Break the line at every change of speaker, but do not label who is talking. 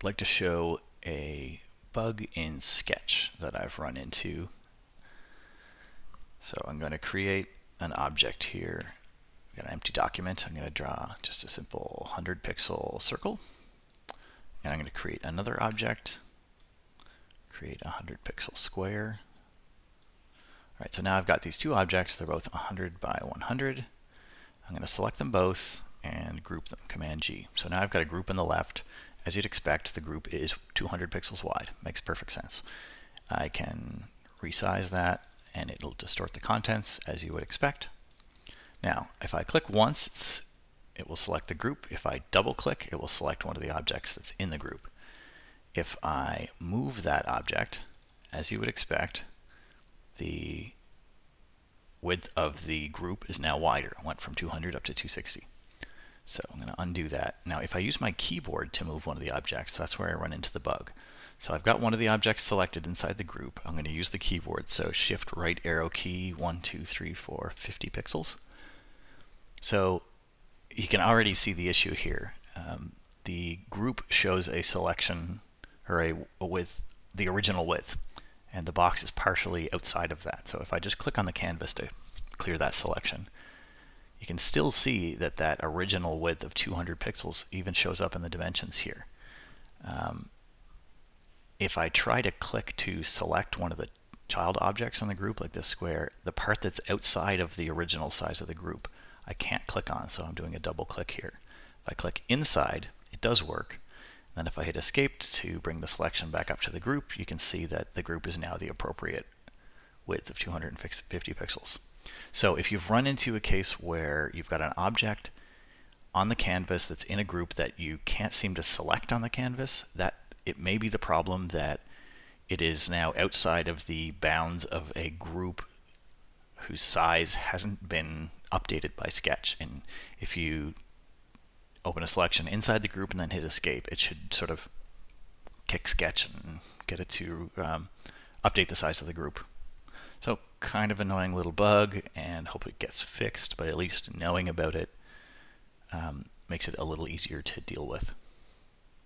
I'd like to show a bug in Sketch that I've run into. So I'm going to create an object here. I've got an empty document. I'm going to draw just a simple 100 pixel circle. And I'm going to create another object, create a 100 pixel square. All right, so now I've got these two objects. They're both 100 by 100. I'm going to select them both and group them, Command G. So now I've got a group on the left. As you'd expect, the group is 200 pixels wide. Makes perfect sense. I can resize that and it'll distort the contents as you would expect. Now, if I click once, it will select the group. If I double click, it will select one of the objects that's in the group. If I move that object, as you would expect, the width of the group is now wider. It went from 200 up to 260. So I'm going to undo that. Now if I use my keyboard to move one of the objects, that's where I run into the bug. So I've got one of the objects selected inside the group. I'm going to use the keyboard. So shift right arrow key, 1, 2, 3, 4, 50 pixels. So you can already see the issue here. Um, the group shows a selection or a, a width, the original width, and the box is partially outside of that. So if I just click on the canvas to clear that selection, you can still see that that original width of 200 pixels even shows up in the dimensions here. Um, if I try to click to select one of the child objects in the group, like this square, the part that's outside of the original size of the group, I can't click on, so I'm doing a double click here. If I click inside, it does work. Then if I hit escape to bring the selection back up to the group, you can see that the group is now the appropriate width of 250 pixels. So if you've run into a case where you've got an object on the canvas that's in a group that you can't seem to select on the canvas, that it may be the problem that it is now outside of the bounds of a group whose size hasn't been updated by Sketch. And if you open a selection inside the group and then hit escape, it should sort of kick Sketch and get it to um, update the size of the group. So kind of annoying little bug and hope it gets fixed, but at least knowing about it um, makes it a little easier to deal with.